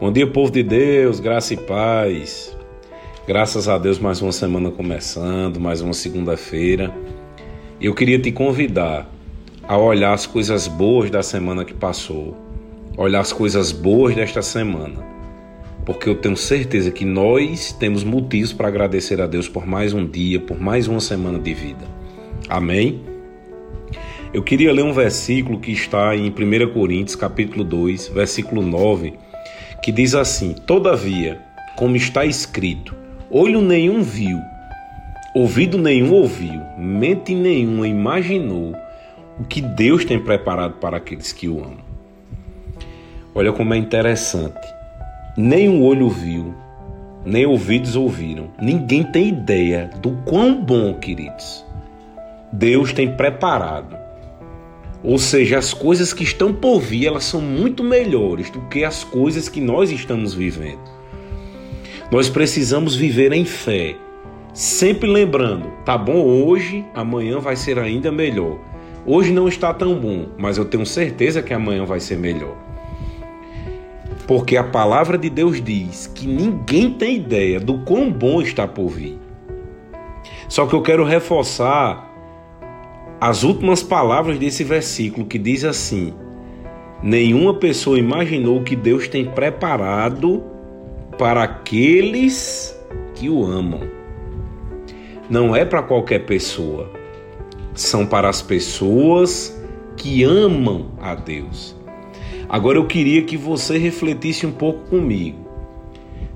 Bom dia, povo de Deus, graça e paz. Graças a Deus, mais uma semana começando, mais uma segunda-feira. Eu queria te convidar a olhar as coisas boas da semana que passou, olhar as coisas boas desta semana, porque eu tenho certeza que nós temos motivos para agradecer a Deus por mais um dia, por mais uma semana de vida. Amém? Eu queria ler um versículo que está em 1 Coríntios, capítulo 2, versículo 9 que diz assim: Todavia, como está escrito, olho nenhum viu, ouvido nenhum ouviu, mente nenhuma imaginou o que Deus tem preparado para aqueles que o amam. Olha como é interessante. Nem um olho viu, nem ouvidos ouviram. Ninguém tem ideia do quão bom, queridos, Deus tem preparado ou seja, as coisas que estão por vir, elas são muito melhores do que as coisas que nós estamos vivendo. Nós precisamos viver em fé, sempre lembrando, tá bom hoje, amanhã vai ser ainda melhor. Hoje não está tão bom, mas eu tenho certeza que amanhã vai ser melhor. Porque a palavra de Deus diz que ninguém tem ideia do quão bom está por vir. Só que eu quero reforçar as últimas palavras desse versículo que diz assim: Nenhuma pessoa imaginou que Deus tem preparado para aqueles que o amam. Não é para qualquer pessoa, são para as pessoas que amam a Deus. Agora eu queria que você refletisse um pouco comigo.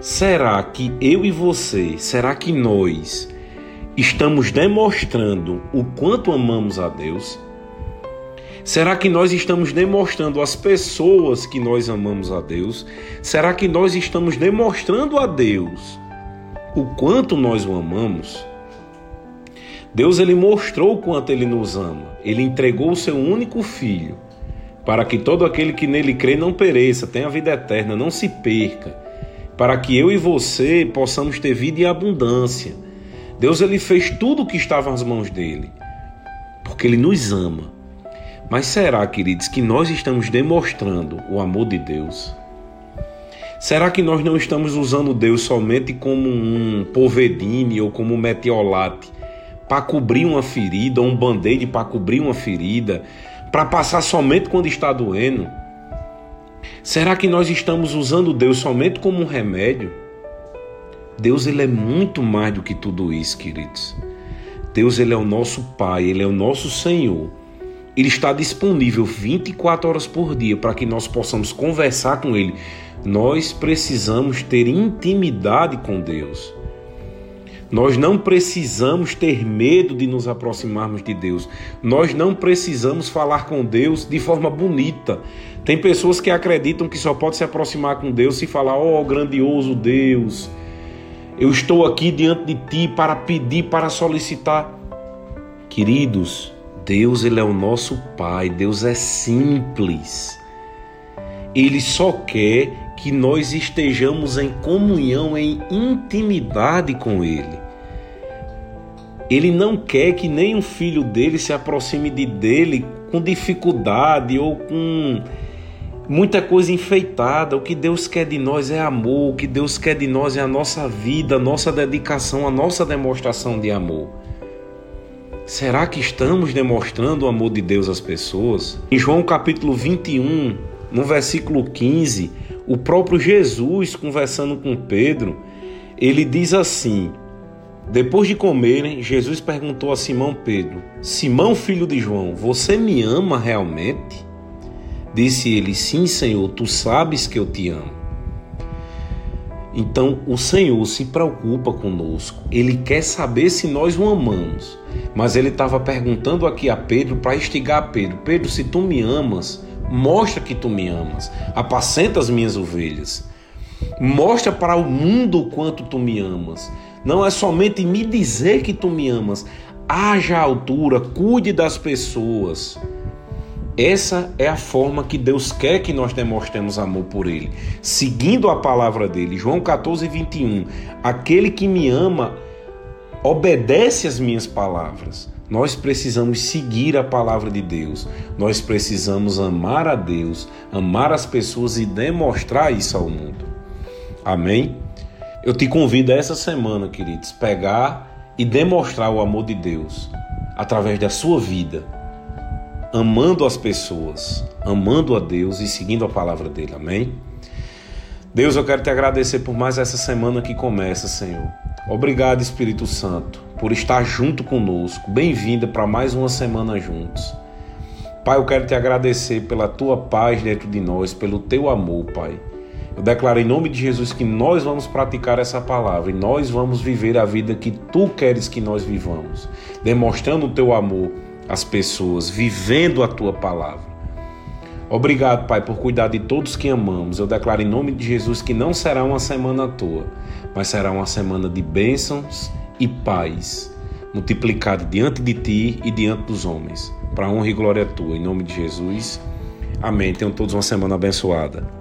Será que eu e você, será que nós estamos demonstrando o quanto amamos a Deus? Será que nós estamos demonstrando às pessoas que nós amamos a Deus? Será que nós estamos demonstrando a Deus o quanto nós o amamos? Deus ele mostrou o quanto ele nos ama. Ele entregou o seu único filho para que todo aquele que nele crê não pereça, tenha vida eterna, não se perca, para que eu e você possamos ter vida em abundância. Deus ele fez tudo o que estava nas mãos dele, porque ele nos ama. Mas será, queridos, que nós estamos demonstrando o amor de Deus? Será que nós não estamos usando Deus somente como um povedine ou como um metiolate para cobrir uma ferida, ou um band-aid para cobrir uma ferida, para passar somente quando está doendo? Será que nós estamos usando Deus somente como um remédio? Deus ele é muito mais do que tudo isso, queridos. Deus ele é o nosso Pai, ele é o nosso Senhor. Ele está disponível 24 horas por dia para que nós possamos conversar com ele. Nós precisamos ter intimidade com Deus. Nós não precisamos ter medo de nos aproximarmos de Deus. Nós não precisamos falar com Deus de forma bonita. Tem pessoas que acreditam que só pode se aproximar com Deus se falar: "Oh, grandioso Deus, eu estou aqui diante de ti para pedir, para solicitar. Queridos, Deus ele é o nosso Pai, Deus é simples. Ele só quer que nós estejamos em comunhão, em intimidade com Ele. Ele não quer que nenhum filho dele se aproxime de dele com dificuldade ou com muita coisa enfeitada. O que Deus quer de nós é amor, o que Deus quer de nós é a nossa vida, a nossa dedicação, a nossa demonstração de amor. Será que estamos demonstrando o amor de Deus às pessoas? Em João capítulo 21, no versículo 15, o próprio Jesus conversando com Pedro, ele diz assim: Depois de comerem, Jesus perguntou a Simão Pedro: Simão, filho de João, você me ama realmente? Disse ele: Sim, Senhor, tu sabes que eu te amo. Então o Senhor se preocupa conosco, ele quer saber se nós o amamos. Mas ele estava perguntando aqui a Pedro para instigar Pedro: Pedro, se tu me amas, mostra que tu me amas, apacenta as minhas ovelhas, mostra para o mundo o quanto tu me amas. Não é somente me dizer que tu me amas, haja altura, cuide das pessoas. Essa é a forma que Deus quer que nós demonstremos amor por Ele, seguindo a palavra dele. João 14, 21. Aquele que me ama obedece às minhas palavras. Nós precisamos seguir a palavra de Deus. Nós precisamos amar a Deus, amar as pessoas e demonstrar isso ao mundo. Amém? Eu te convido essa semana, queridos, pegar e demonstrar o amor de Deus através da sua vida, amando as pessoas, amando a Deus e seguindo a palavra dele. Amém? Deus, eu quero te agradecer por mais essa semana que começa, Senhor. Obrigado, Espírito Santo, por estar junto conosco. Bem-vinda para mais uma semana juntos. Pai, eu quero te agradecer pela tua paz dentro de nós, pelo teu amor, Pai. Eu declaro em nome de Jesus que nós vamos praticar essa palavra e nós vamos viver a vida que tu queres que nós vivamos, demonstrando o teu amor às pessoas, vivendo a tua palavra. Obrigado, Pai, por cuidar de todos que amamos. Eu declaro em nome de Jesus que não será uma semana à toa, mas será uma semana de bênçãos e paz, multiplicada diante de ti e diante dos homens, para honra e glória tua. Em nome de Jesus. Amém. Tenham todos uma semana abençoada.